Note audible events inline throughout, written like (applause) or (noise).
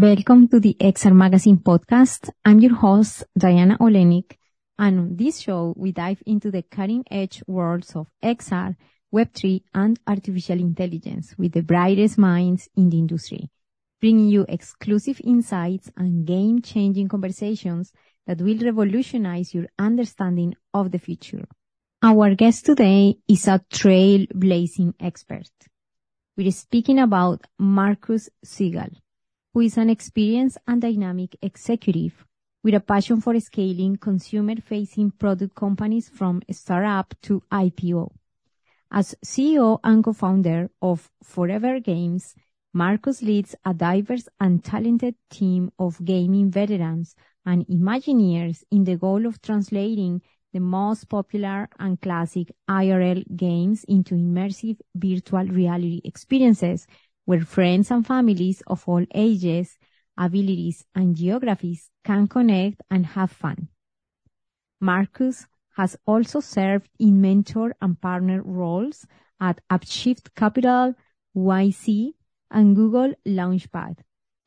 Welcome to the XR Magazine podcast. I'm your host, Diana Olenik, and on this show, we dive into the cutting edge worlds of XR, Web3, and artificial intelligence with the brightest minds in the industry, bringing you exclusive insights and game changing conversations that will revolutionize your understanding of the future. Our guest today is a trailblazing expert. We're speaking about Marcus Segal who is an experienced and dynamic executive with a passion for scaling consumer-facing product companies from startup to IPO. As CEO and co-founder of ForeVR Games, Marcus leads a diverse and talented team of gaming veterans and Imagineers in the goal of translating the most popular and classic IRL games into immersive virtual reality experiences where friends and families of all ages, abilities, and geographies can connect and have fun. Marcus has also served in mentor and partner roles at Upshift Capital, YC, and Google Launchpad,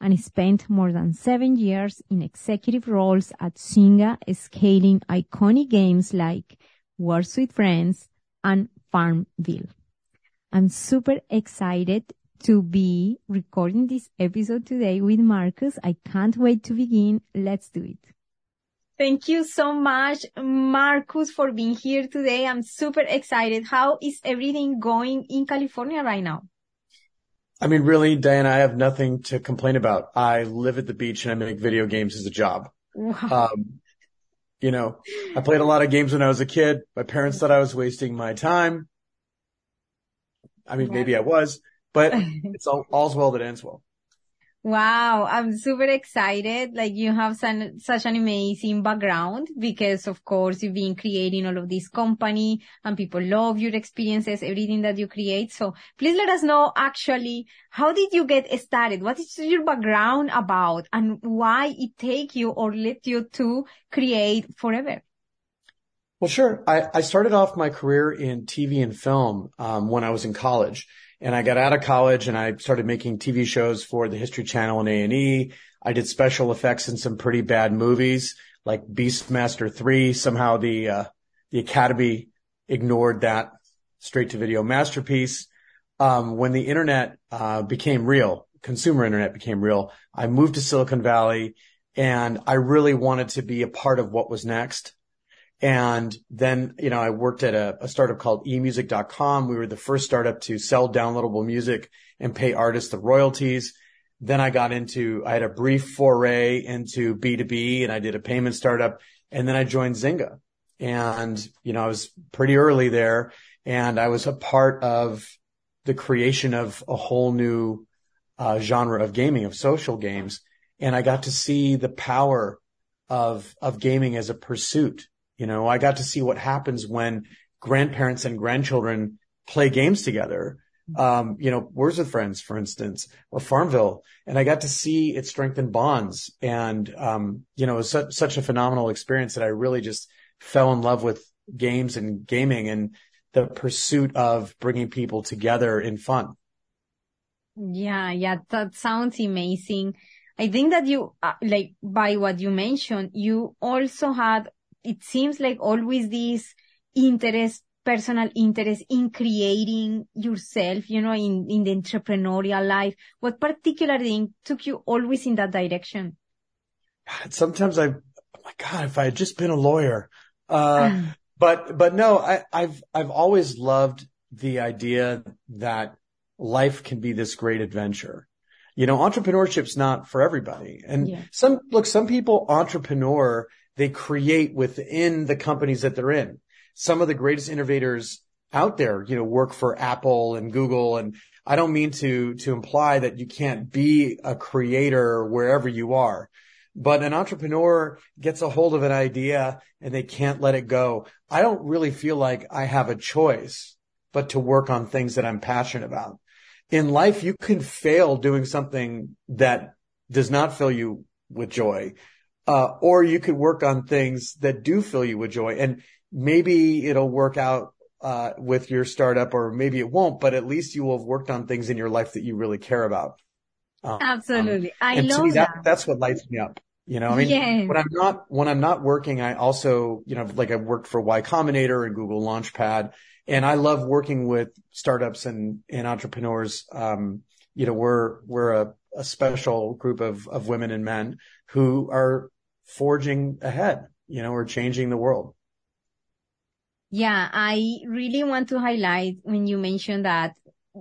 and spent more than seven years in executive roles at Zynga, scaling iconic games like Words with Friends and Farmville. I'm super excited to be recording this episode today with Marcus. I can't wait to begin. Let's do it. Thank you so much, Marcus, for being here today. I'm super excited. How is everything going in California right now? I mean, really, Diana, I have nothing to complain about. I live at the beach and I make video games as a job. Wow. Um, you know, I played a lot of games when I was a kid. My parents thought I was wasting my time. I mean, yeah. maybe I was, but (laughs) it's all, all's well that ends well. Wow. I'm super excited. Like you have some, such an amazing background because of course you've been creating all of this company and people love your experiences, everything that you create. So please let us know actually, how did you get started? What is your background about and why it take you or led you to create ForeVR? Well, sure. I, I started off my career in TV and film, um, when I was in college. And I got out of college and I started making TV shows for the History Channel and A&E. I did special effects in some pretty bad movies like Beastmaster 3. Somehow the, uh, the Academy ignored that straight to video masterpiece. Um, when the internet, uh, became real, consumer internet became real, I moved to Silicon Valley and I really wanted to be a part of what was next. And then, you know, I worked at a, a startup called emusic.com. We were the first startup to sell downloadable music and pay artists the royalties. Then I got into, I had a brief foray into B2B and I did a payment startup and then I joined Zynga. And, you know, I was pretty early there and I was a part of the creation of a whole new uh, genre of gaming, of social games. And I got to see the power of, of gaming as a pursuit you know, I got to see what happens when grandparents and grandchildren play games together. Um, you know, Words with Friends, for instance, or Farmville. And I got to see it strengthen bonds. And, um, you know, it was such, such a phenomenal experience that I really just fell in love with games and gaming and the pursuit of bringing people together in fun. Yeah. Yeah. That sounds amazing. I think that you, uh, like by what you mentioned, you also had it seems like always this interest, personal interest in creating yourself, you know, in, in the entrepreneurial life. What particular thing took you always in that direction? (sighs) Sometimes I, oh my God, if I had just been a lawyer. Uh, but, but no, I, I've, I've always loved the idea that life can be this great adventure. You know, entrepreneurship's not for everybody. And yeah. some, look, some people entrepreneur they create within the companies that they're in. Some of the greatest innovators out there, you know, work for Apple and Google. And I don't mean to, to imply that you can't be a creator wherever you are, but an entrepreneur gets a hold of an idea and they can't let it go. I don't really feel like I have a choice, but to work on things that I'm passionate about. In life, you can fail doing something that does not fill you with joy. Uh, or you could work on things that do fill you with joy and maybe it'll work out, uh, with your startup or maybe it won't, but at least you will have worked on things in your life that you really care about. Um, Absolutely. I love me, that, that. That's what lights me up. You know, I mean, yes. when I'm not, when I'm not working, I also, you know, like I've worked for Y Combinator and Google Launchpad and I love working with startups and, and entrepreneurs. Um, you know, we're, we're a, a special group of, of women and men who are forging ahead, you know, or changing the world. Yeah, I really want to highlight when you mentioned that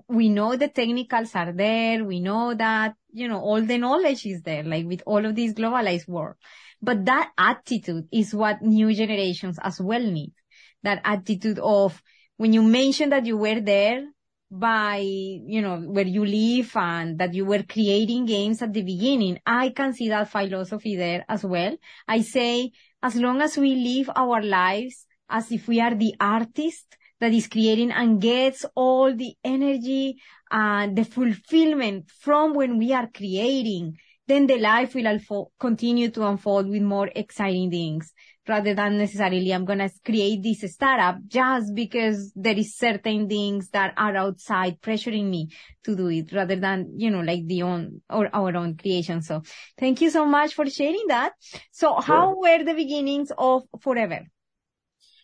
we know the technicals are there. We know that, you know, all the knowledge is there, like with all of this globalized world. But that attitude is what new generations as well need. That attitude of when you mentioned that you were there by, you know, where you live and that you were creating games at the beginning, I can see that philosophy there as well. I say, as long as we live our lives as if we are the artist that is creating and gets all the energy and the fulfillment from when we are creating, then the life will continue to unfold with more exciting things rather than necessarily I'm going to create this startup just because there is certain things that are outside pressuring me to do it rather than, you know, like the own or our own creation. So thank you so much for sharing that. So sure. how were the beginnings of ForeVR?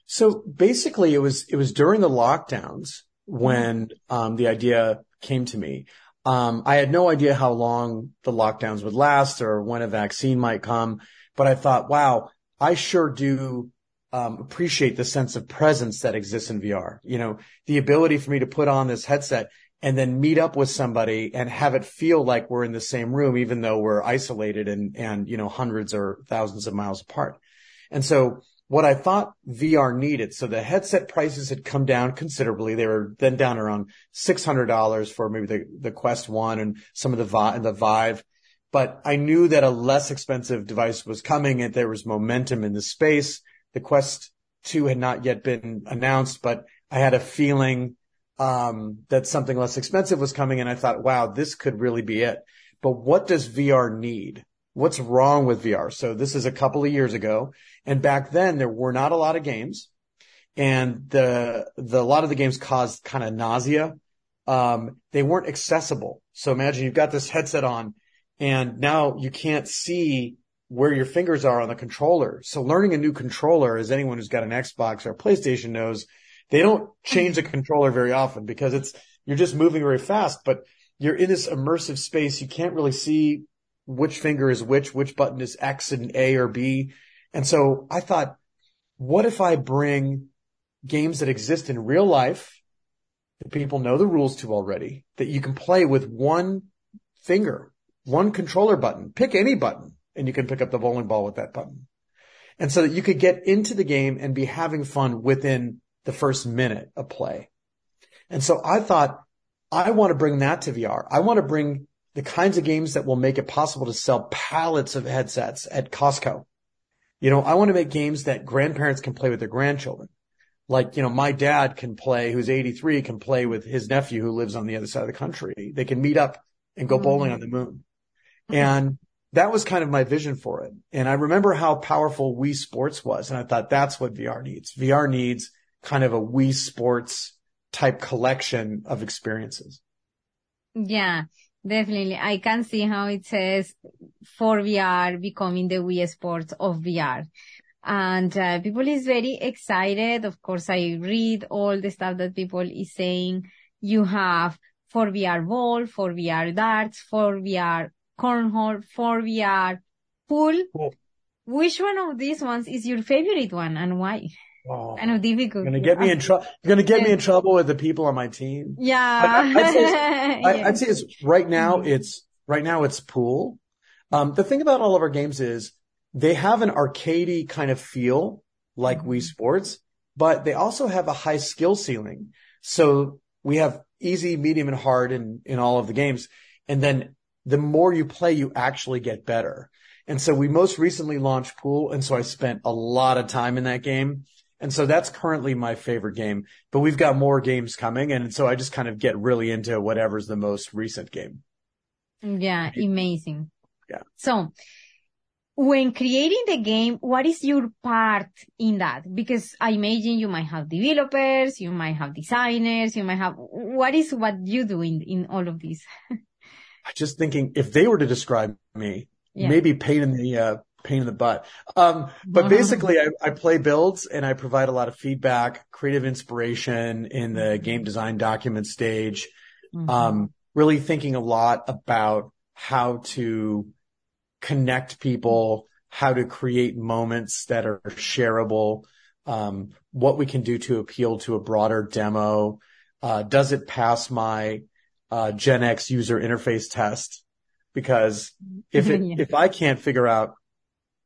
So basically it was, it was during the lockdowns when, um, the idea came to me. Um, I had no idea how long the lockdowns would last or when a vaccine might come, but I thought, wow, I sure do, um, appreciate the sense of presence that exists in VR. You know, the ability for me to put on this headset and then meet up with somebody and have it feel like we're in the same room, even though we're isolated and, and, you know, hundreds or thousands of miles apart. And so what I thought VR needed. So the headset prices had come down considerably. They were then down around $600 for maybe the, the Quest 1 and some of the, Vi- the Vive. But I knew that a less expensive device was coming and there was momentum in the space. The Quest 2 had not yet been announced, but I had a feeling, um, that something less expensive was coming. And I thought, wow, this could really be it. But what does VR need? what's wrong with VR? So this is a couple of years ago. And back then there were not a lot of games and the, the, a lot of the games caused kind of nausea. Um, they weren't accessible. So imagine you've got this headset on and now you can't see where your fingers are on the controller. So learning a new controller, as anyone who's got an Xbox or a PlayStation knows, they don't change the (laughs) controller very often because it's, you're just moving very fast, but you're in this immersive space. You can't really see which finger is which, which button is X and A or B. And so I thought, what if I bring games that exist in real life that people know the rules to already that you can play with one finger, one controller button, pick any button and you can pick up the bowling ball with that button. And so that you could get into the game and be having fun within the first minute of play. And so I thought, I want to bring that to VR. I want to bring the kinds of games that will make it possible to sell pallets of headsets at Costco. You know, I want to make games that grandparents can play with their grandchildren. Like, you know, my dad can play, who's 83, can play with his nephew who lives on the other side of the country. They can meet up and go mm-hmm. bowling on the moon. And that was kind of my vision for it. And I remember how powerful Wii Sports was. And I thought that's what VR needs. VR needs kind of a Wii Sports type collection of experiences. Yeah. Definitely. I can see how it says ForeVR becoming the Wii Sports of VR. And uh, people is very excited. Of course, I read all the stuff that people is saying. You have ForeVR ball, ForeVR darts, ForeVR cornhole, ForeVR pool. Cool. Which one of these ones is your favorite one and why? Oh, kind of difficult. You're gonna get me in trouble. You're gonna get yeah. me in trouble with the people on my team. Yeah. I, would say, (laughs) I, I'd say it's right now. Mm-hmm. It's right now. It's pool. Um, the thing about all of our games is they have an arcadey kind of feel like mm-hmm. Wii Sports, but they also have a high skill ceiling. So we have easy, medium, and hard in in all of the games, and then the more you play, you actually get better. And so we most recently launched pool, and so I spent a lot of time in that game. And so that's currently my favorite game, but we've got more games coming. And so I just kind of get really into whatever's the most recent game. Yeah. Amazing. Yeah. So when creating the game, what is your part in that? Because I imagine you might have developers, you might have designers, you might have, what is what you do in, in all of this? (laughs) just thinking if they were to describe me, yeah. maybe pain in the, uh, pain in the butt. Um, but basically I, I, play builds and I provide a lot of feedback, creative inspiration in the game design document stage. Mm-hmm. Um, really thinking a lot about how to connect people, how to create moments that are shareable, um, what we can do to appeal to a broader demo. Uh, does it pass my uh, Gen X user interface test? Because if it, (laughs) yeah. if I can't figure out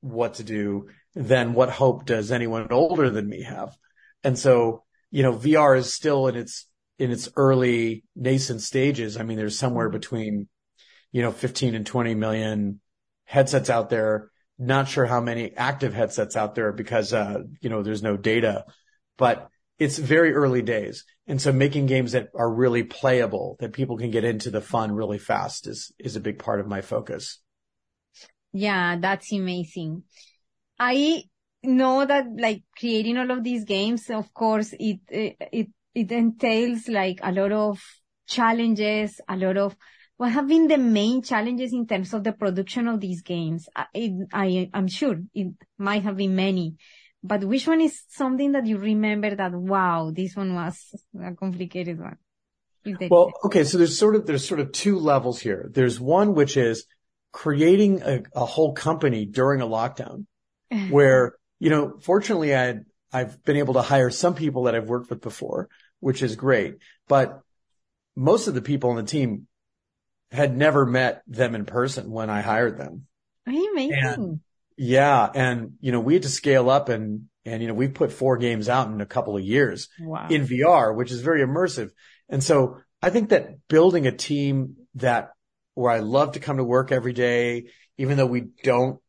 what to do, then what hope does anyone older than me have? And so, you know, VR is still in its in its early nascent stages. I mean, there's somewhere between, you know, 15 and 20 million headsets out there. Not sure how many active headsets out there because, uh, you know, there's no data, but it's very early days. And so making games that are really playable, that people can get into the fun really fast is, is a big part of my focus. Yeah, that's amazing. I know that like creating all of these games, of course, it, it, it, entails like a lot of challenges, a lot of what have been the main challenges in terms of the production of these games? I, I'm sure it might have been many, but which one is something that you remember that, wow, this one was a complicated one? Well, okay. So there's sort of, there's sort of two levels here. There's one which is creating a, a whole company during a lockdown (laughs) where, you know, fortunately I had, I've been able to hire some people that I've worked with before, which is great, but most of the people on the team had never met them in person when I hired them. Amazing. And, yeah. And, you know, we had to scale up and, and, you know, we've put four games out in a couple of years wow. in VR, which is very immersive. And so I think that building a team that where I love to come to work every day, even though we don't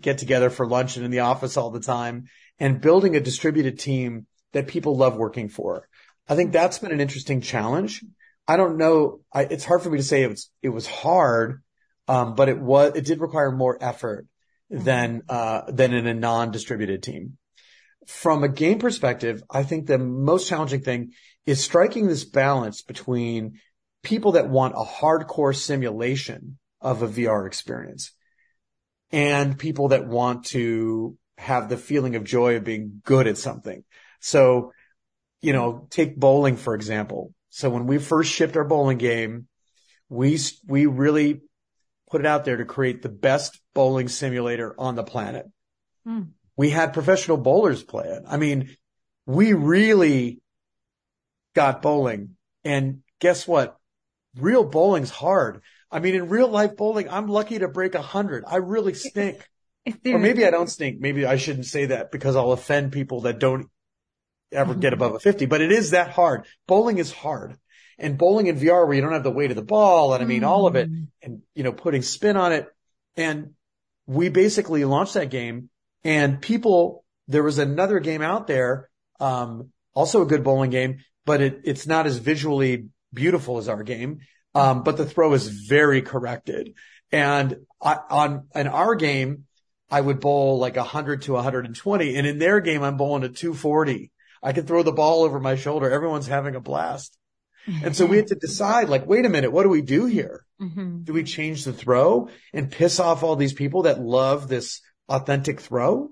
get together for lunch and in the office all the time and building a distributed team that people love working for. I think that's been an interesting challenge. I don't know. I, it's hard for me to say it was, it was hard. Um, but it was, it did require more effort than, uh, than in a non-distributed team. From a game perspective, I think the most challenging thing is striking this balance between people that want a hardcore simulation of a VR experience and people that want to have the feeling of joy of being good at something. So, you know, take bowling, for example. So when we first shipped our bowling game, we, we really put it out there to create the best bowling simulator on the planet. Mm. We had professional bowlers play it. I mean, we really got bowling and guess what? Real bowling's hard. I mean, in real life bowling, I'm lucky to break a hundred. I really stink. or maybe I don't stink. Maybe I shouldn't say that because I'll offend people that don't ever get above a 50, but it is that hard. Bowling is hard. And bowling in VR where you don't have the weight of the ball and I mean mm. all of it mm. and, you know, putting spin on it. And we basically launched that game and people, there was another game out there, um, also a good bowling game, but it, it's not as visually beautiful as our game. Um, but the throw is very corrected. And I, on, in our game, I would bowl like 100 to 120 and in their game, I'm bowling at 240 I can throw the ball over my shoulder. Everyone's having a blast. And so we had to decide like, wait a minute, what do we do here? Mm-hmm. Do we change the throw and piss off all these people that love this authentic throw?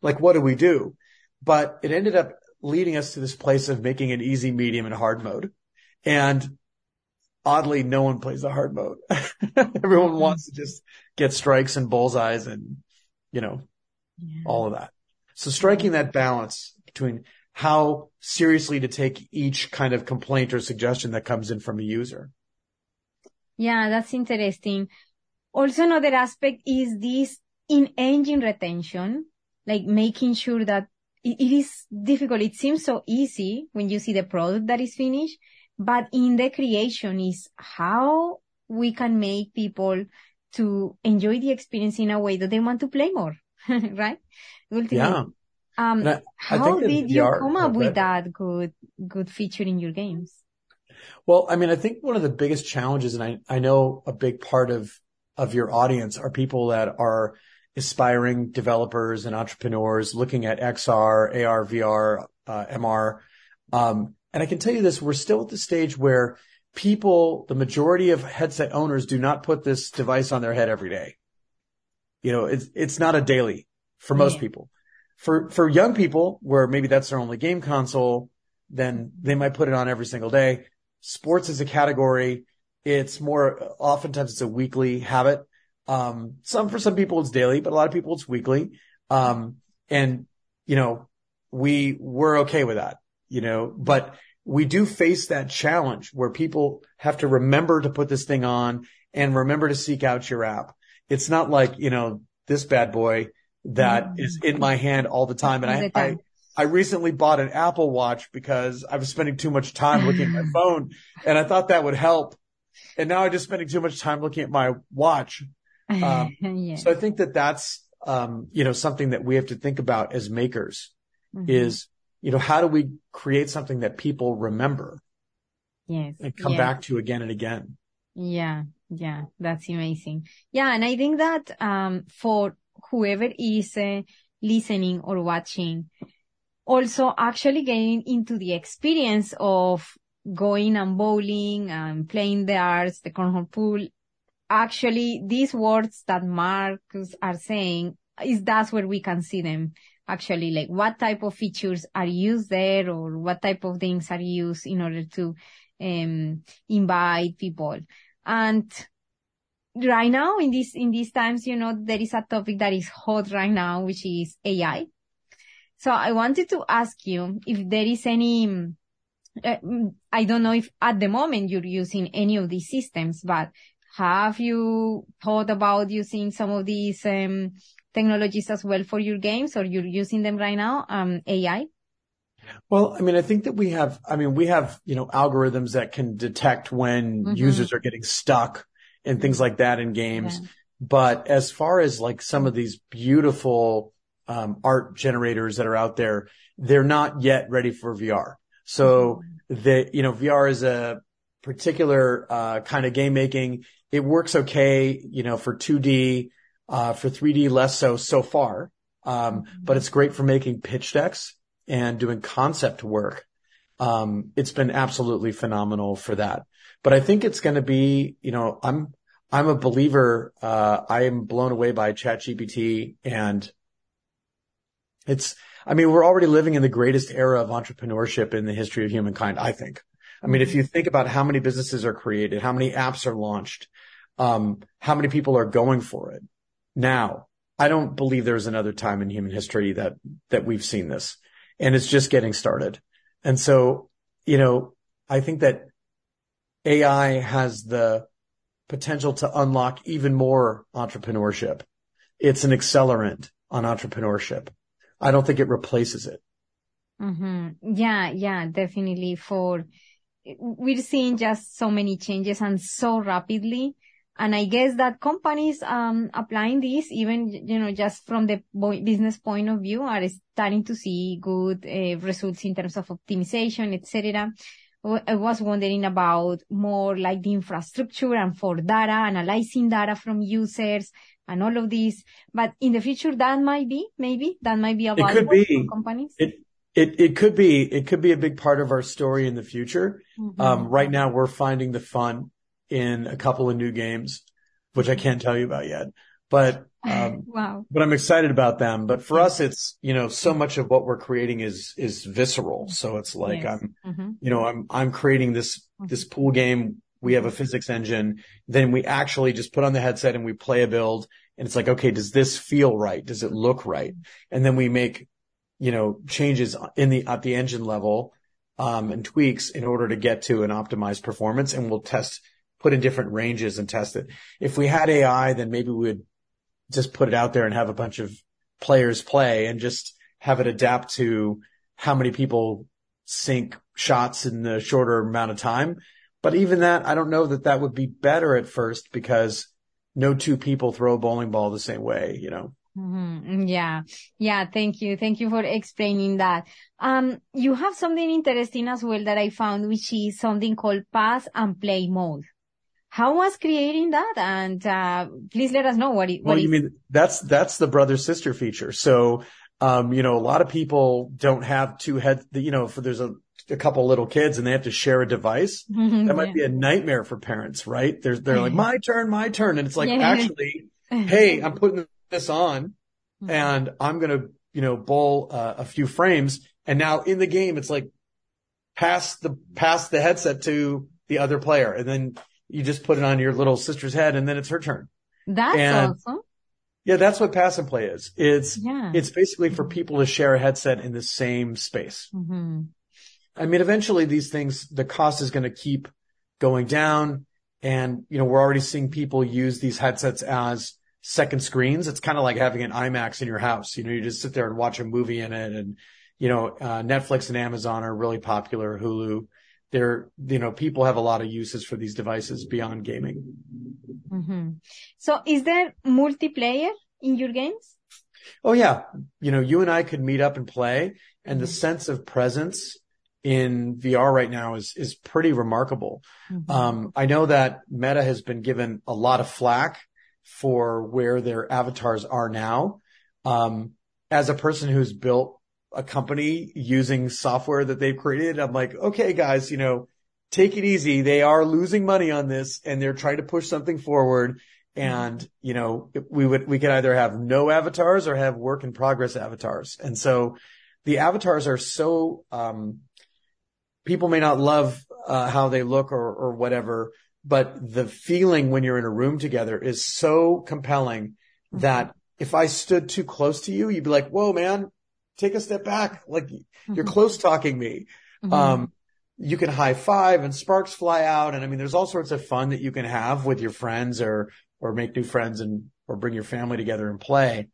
Like, what do we do? But it ended up leading us to this place of making an easy, medium and hard mode. And oddly, no one plays the hard mode. (laughs) Everyone mm-hmm. wants to just get strikes and bullseyes and, you know, yeah. all of that. So striking that balance between how seriously to take each kind of complaint or suggestion that comes in from a user. Yeah, that's interesting. Also another aspect is this in-engine retention, like making sure that it, it is difficult. It seems so easy when you see the product that is finished, but in the creation is how we can make people to enjoy the experience in a way that they want to play more, (laughs) right? Ultimately, yeah. Um, I, how I did you come up with that good, good feature in your games? Well, I mean, I think one of the biggest challenges, and I, I know a big part of, of your audience are people that are aspiring developers and entrepreneurs looking at XR, AR, VR, uh, MR. Um, and I can tell you this, we're still at the stage where people, the majority of headset owners do not put this device on their head every day. You know, it's, it's not a daily for most yeah. people. For, for young people where maybe that's their only game console, then they might put it on every single day. Sports is a category. It's more, oftentimes it's a weekly habit. Um, some, for some people it's daily, but a lot of people it's weekly. Um, and, you know, we, we're okay with that, you know, but we do face that challenge where people have to remember to put this thing on and remember to seek out your app. It's not like, you know, this bad boy that mm-hmm. is in my hand all the time. And I, I, I recently bought an Apple watch because I was spending too much time looking at my (laughs) phone and I thought that would help. And now I'm just spending too much time looking at my watch. (laughs) Um, yeah. so I think that that's, um, you know, something that we have to think about as makers mm-hmm. is you know, how do we create something that people remember? Yes. And come back to again and again. Yeah. Yeah. That's amazing. Yeah. And I think that, um, for whoever is uh, listening or watching, also actually getting into the experience of going and bowling and playing the arts, the cornhole pool. Actually, these words that Marcus are saying is that's where we can see them actually like what type of features are used there or what type of things are used in order to um, invite people. And right now in these, in these times, you know, there is a topic that is hot right now, which is AI. So I wanted to ask you if there is any, uh, I don't know if at the moment you're using any of these systems, but have you thought about using some of these um, technologies as well for your games or you're using them right now, um, AI? Well, I mean, I think that we have, I mean, we have, you know, algorithms that can detect when mm-hmm. users are getting stuck and things like that in games. Yeah. But as far as like some of these beautiful, um, art generators that are out there, they're not yet ready for VR. So mm-hmm. the, you know, VR is a particular, uh, kind of game making. It works okay, you know, for 2D uh, for 3D less so so far. Um, but it's great for making pitch decks and doing concept work. Um, it's been absolutely phenomenal for that. But I think it's going to be, you know, I'm, I'm a believer. Uh, I am blown away by ChatGPT and it's, I mean, we're already living in the greatest era of entrepreneurship in the history of humankind, I think. I mean, if you think about how many businesses are created, how many apps are launched, um, how many people are going for it, now. I don't believe there's another time in human history that, that we've seen this and it's just getting started. And so, you know, I think that AI has the potential to unlock even more entrepreneurship. It's an accelerant on entrepreneurship. I don't think it replaces it. Mm-hmm. Yeah, yeah, definitely. For we're seeing just so many changes and so rapidly and I guess that companies, um, applying this, even, you know, just from the business point of view, are starting to see good uh, results in terms of optimization, etc. I was wondering about more like the infrastructure and for data, analyzing data from users and all of this. But in the future, that might be, maybe, that might be available it could be. for companies. It, it, it could be, it could be a big part of our story in the future. Mm-hmm. Um, right now we're finding the fun in a couple of new games, which I can't tell you about yet. But (laughs) um, wow. But I'm excited about them. But for us, it's you know so much of what we're creating is is visceral. So it's like yes. I'm, mm-hmm. you know, I'm I'm creating this mm-hmm. this pool game. We have a physics engine. Then we actually just put on the headset and we play a build. And it's like, okay, does this feel right? Does it look right? And then we make, you know, changes in the at the engine level um, and tweaks in order to get to an optimized performance. And we'll test put in different ranges and test it. If we had AI, then maybe we would just put it out there and have a bunch of players play and just have it adapt to how many people sink shots in the shorter amount of time. But even that, I don't know that that would be better at first because no two people throw a bowling ball the same way, you know? Mm-hmm. Yeah. Yeah. Thank you. Thank you for explaining that. Um, you have something interesting as well that I found, which is something called pass and play mode. How was creating that? And uh, please let us know what it. What well, you mean that's that's the brother sister feature. So Um, you know, a lot of people don't have two heads, you know, if there's a, a couple little kids and they have to share a device, that might be a nightmare for parents, right? They're, they're like, my turn, my turn. And it's like, Yeah. actually, (laughs) hey, I'm putting this on Mm-hmm. and I'm going to, you know, bowl uh, a few frames. And now in the game, it's like pass the, pass the headset to the other player. And then you just put it on your little sister's head and then it's her turn. That's And- awesome. Yeah. That's what pass and play is. It's, Yeah. it's basically for people to share a headset in the same space. hmm I mean, eventually these things, the cost is going to keep going down. And, you know, we're already seeing people use these headsets as second screens. It's kind of like having an IMAX in your house. You know, you just sit there and watch a movie in it. And, you know, uh, Netflix and Amazon are really popular. Hulu. They're, you know, people have a lot of uses for these devices beyond gaming. hmm So is there multiplayer in your games? Oh yeah. You know, you and I could meet up and play and the sense of presence in VR right now is, is pretty remarkable. Um, I know that Meta has been given a lot of flack for where their avatars are now. Um, as a person who's built a company using software that they've created, I'm like, okay, guys, you know, take it easy. They are losing money on this and they're trying to push something forward. And, you know, we would, we could either have no avatars or have work in progress avatars. And so the avatars are so, um, people may not love uh, how they look or, or whatever, but the feeling when you're in a room together is so compelling that if I stood too close to you, you'd be like, whoa, man, take a step back. Like you're close talking me. Mhm. Um, you can high five and sparks fly out. And I mean, there's all sorts of fun that you can have with your friends or, or make new friends and, or bring your family together and play.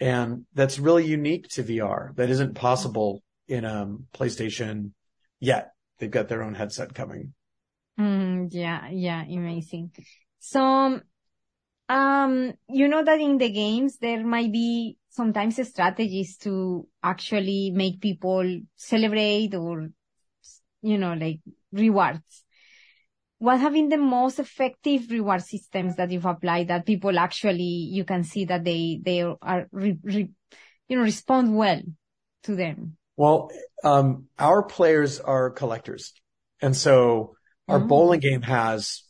And that's really unique to VR. That isn't possible in, um, PlayStation yet. They've got their own headset coming. Mm, yeah, yeah, amazing. So, um, you know that in the games there might be sometimes strategies to actually make people celebrate or, you know, like rewards. What have been the most effective reward systems that you've applied that people actually, you can see that they, they are, re, re, you know, respond well to them? Well, um, our players are collectors. And so our Mm. bowling game has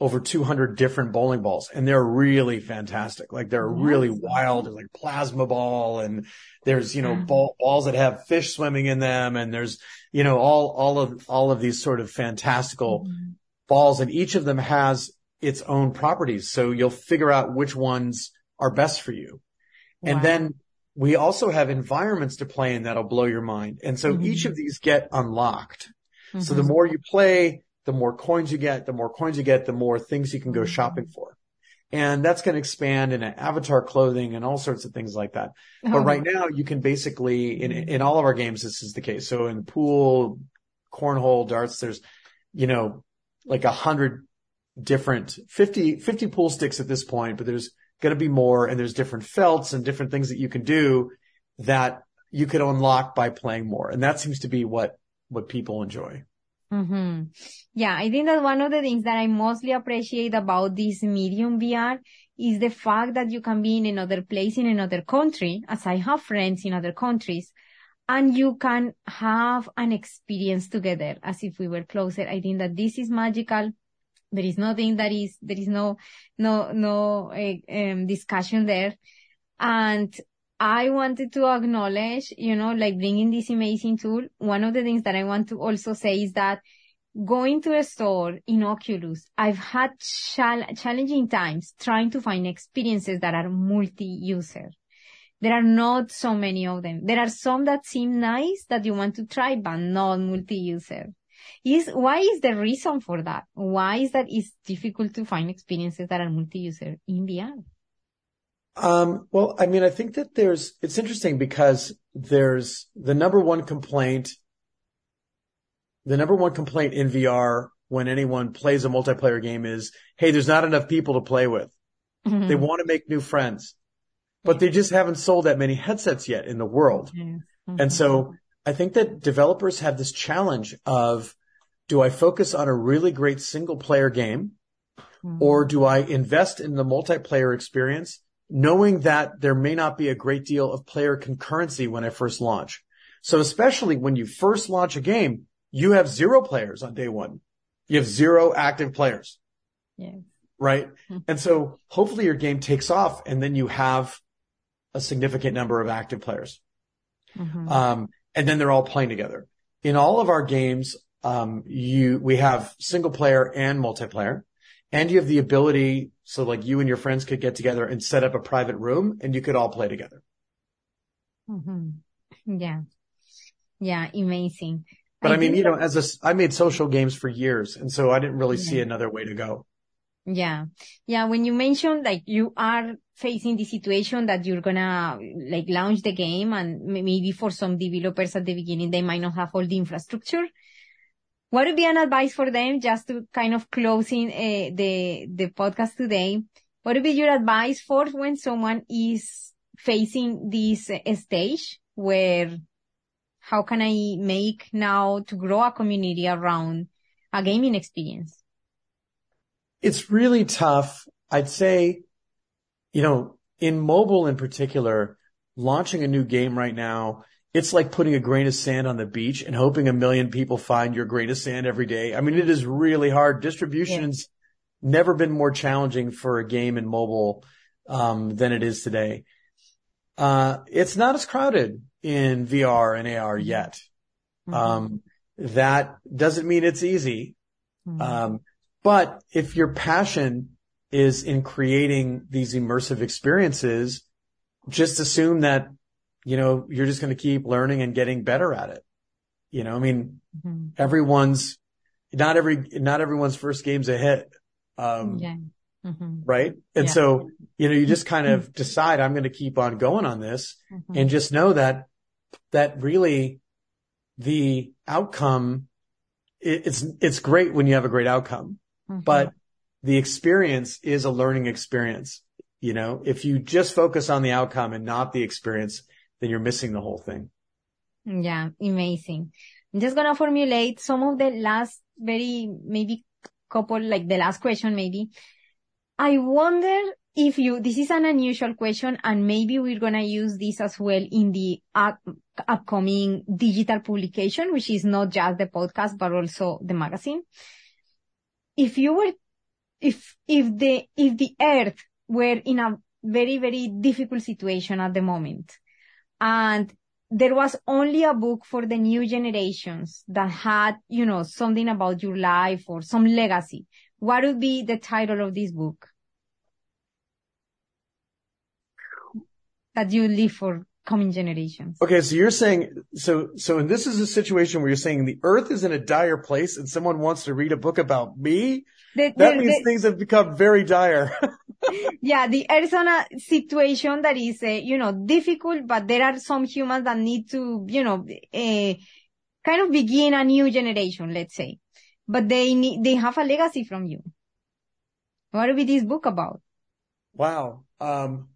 over 200 different bowling balls and they're really fantastic. Like they're really wild. There's like plasma ball and there's, you know, Mhm. ball, balls that have fish swimming in them. And there's, you know, all, all of, all of these sort of fantastical Mhm. balls and each of them has its own properties. So you'll figure out which ones are best for you. And then we also have environments to play in that'll blow your mind. And so Mhm. each of these get unlocked. So the Mhm. more you play, the more coins you get, the more coins you get, the more things you can go Mhm. shopping for. And that's going to expand in avatar clothing and all sorts of things like that. But Oh, right now you can basically, in, in all of our games, this is the case. So in pool, cornhole, darts, there's, you know, like a hundred different 50, 50 pool sticks at this point, but there's going to be more and there's different felts and different things that you can do that you could unlock by playing more. And that seems to be what, what people enjoy. Hmm Yeah, I think that one of the things that I mostly appreciate about this medium VR is the fact that you can be in another place in another country, as I have friends in other countries, and you can have an experience together as if we were closer. I think that this is magical. There is nothing that is, there is no, no, no uh, um, discussion there. And I wanted to acknowledge, you know, like bringing this amazing tool. One of the things that I want to also say is that going to a store in Oculus, I've had chal- challenging times trying to find experiences that are multi-user. There are not so many of them. There are some that seem nice that you want to try, but not multi-user. Is why is the reason for that? Why is that it's difficult to find experiences that are multi-user in VR? Um, well, I mean, I think that there's, it's interesting because there's the number one complaint, the number one complaint in VR when anyone plays a multiplayer game is, Hey, there's not enough people to play with. They want to make new friends, but they just haven't sold that many headsets yet in the world. Yes. And so I think that developers have this challenge of, do I focus on a really great single player game Mhm. or do I invest in the multiplayer experience knowing that there may not be a great deal of player concurrency when I first launch. So especially when you first launch a game, you have zero players on day one. You have zero active players. Yes. Right. And so hopefully your game takes off and then you have a significant number of active players. Um, and then they're all playing together. In all of our games, um, you, we have single player and multiplayer and you have the ability. So like you and your friends could get together and set up a private room and you could all play together. Mm-hmm. Yeah. Yeah. Amazing. But I, mean, think you know, as a, I made social games for years. And so I didn't really see another way to go. Yeah. Yeah. When you mentioned like you are facing the situation that you're gonna like launch the game and maybe for some developers at the beginning, they might not have all the infrastructure. What would be an advice for them just to kind of closing uh, the, the podcast today? What would be your advice for when someone is facing this uh, stage where how can I make now to grow a community around a gaming experience? It's really tough. I'd say, you know, in mobile in particular, launching a new game right now, it's like putting a grain of sand on the beach and hoping a million people find your grain of sand every day. I mean, it is really hard. Distribution's never been more challenging for a game in mobile, um, than it is today. Uh, it's not as crowded in VR and AR yet. Um, that doesn't mean it's easy. Um, but if your passion is in creating these immersive experiences, just assume that, you know, you're just going to keep learning and getting better at it. You know, I mean, Mhm. everyone's, not every, not everyone's first game's a hit. Um, Yeah. Mhm. right. And Yeah. so, you know, you just kind of decide I'm going to keep on going on this Mhm. and just know that, that really the outcome, it, it's, it's great when you have a great outcome Mhm. but the experience is a learning experience. You know, if you just focus on the outcome and not the experience, then you're missing the whole thing. Yeah, amazing. I'm just gonna formulate some of the last very maybe couple like the last question maybe. I wonder if you this is an unusual question and maybe we're gonna use this as well in the up, upcoming digital publication, which is not just the podcast but also the magazine. If you were if if the if the earth were in a very very difficult situation at the moment and there was only a book for the new generations that had, you know, something about your life or some legacy. What would be the title of this book? That you leave for coming generations. Okay. So you're saying, so, so, and this is a situation where you're saying the earth is in a dire place and someone wants to read a book about me. The- That the- means the- things have become very dire. (laughs) yeah, the earth is in a situation that is, uh, you know, difficult, but there are some humans that need to, you know, uh, kind of begin a new generation, let's say. But they need, they have a legacy from you. What would be this book about? Wow. Um,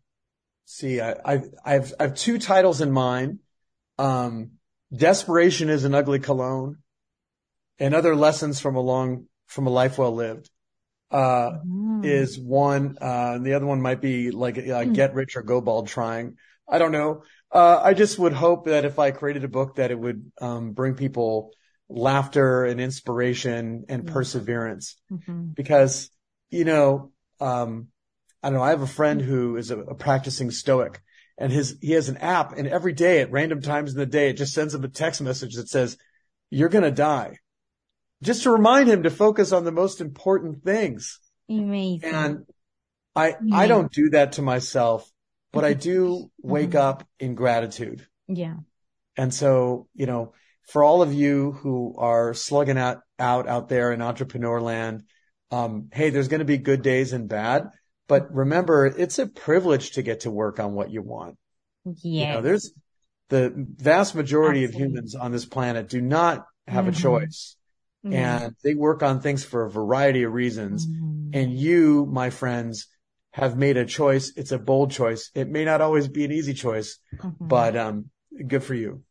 see, I, I've, I've, I have two titles in mind. Um, desperation is an ugly cologne and other lessons from a long, from a life well lived, uh, is one, uh, and the other one might be like, uh, get rich or go bald trying. I don't know. Uh, I just would hope that if I created a book that it would, um, bring people laughter and inspiration and perseverance Mhm. because, you know, um, I don't know. I have a friend who is a, a practicing stoic and his, he has an app and every day at random times in the day, it just sends him a text message that says, you're going to die just to remind him to focus on the most important things. Amazing. And I, I don't do that to myself, but I do (laughs) wake Mhm. up in gratitude. yeah. And so, you know, for all of you who are slugging out, out, out there in entrepreneur land, um, hey, there's going to be good days and bad, but remember, it's a privilege to get to work on what you want. You Yeah. know, there's the vast majority of humans on this planet do not have Mhm. a choice and they work on things for a variety of reasons. Mhm. And you, my friends, have made a choice. It's a bold choice. It may not always be an easy choice, Mhm. but, um, good for you.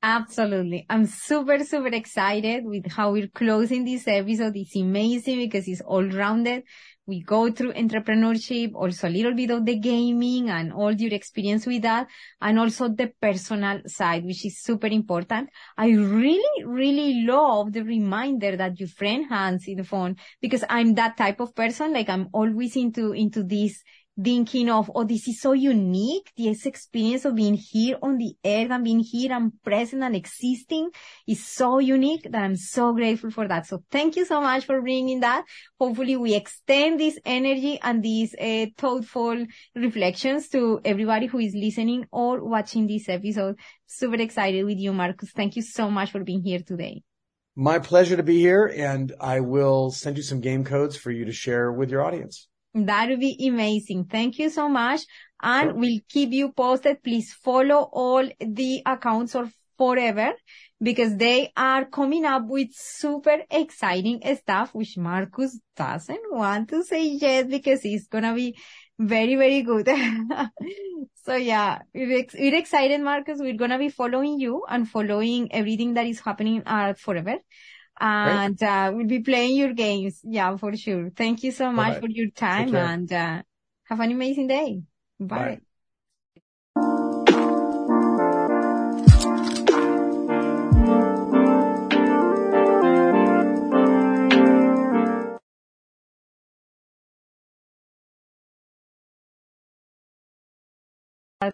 Absolutely. I'm super, super excited with how we're closing this episode. It's amazing because it's all rounded. We go through entrepreneurship, also a little bit of the gaming and all your experience with that, and also the personal side, which is super important. I really, really love the reminder that your friend has in the phone because I'm that type of person. Like I'm always into, into this thinking of, oh, this is so unique. This experience of being here on the earth and being here and present and existing is so unique that I'm so grateful for that. So thank you so much for bringing that. Hopefully we extend this energy and these uh, thoughtful reflections to everybody who is listening or watching this episode. Super excited with you, Marcus. Thank you so much for being here today. My pleasure to be here and I will send you some game codes for you to share with your audience. That would be amazing. Thank you so much. And we'll keep you posted. Please follow all the accounts of ForeVR because they are coming up with super exciting stuff, which Marcus doesn't want to say yet because it's going to be very, very good. (laughs) so yeah, we're, we're excited, Marcus. We're going to be following you and following everything that is happening at ForeVR and uh, we'll be playing your games. Yeah, for sure. Thank you so much for your time and uh, have an amazing day. Bye. Bye.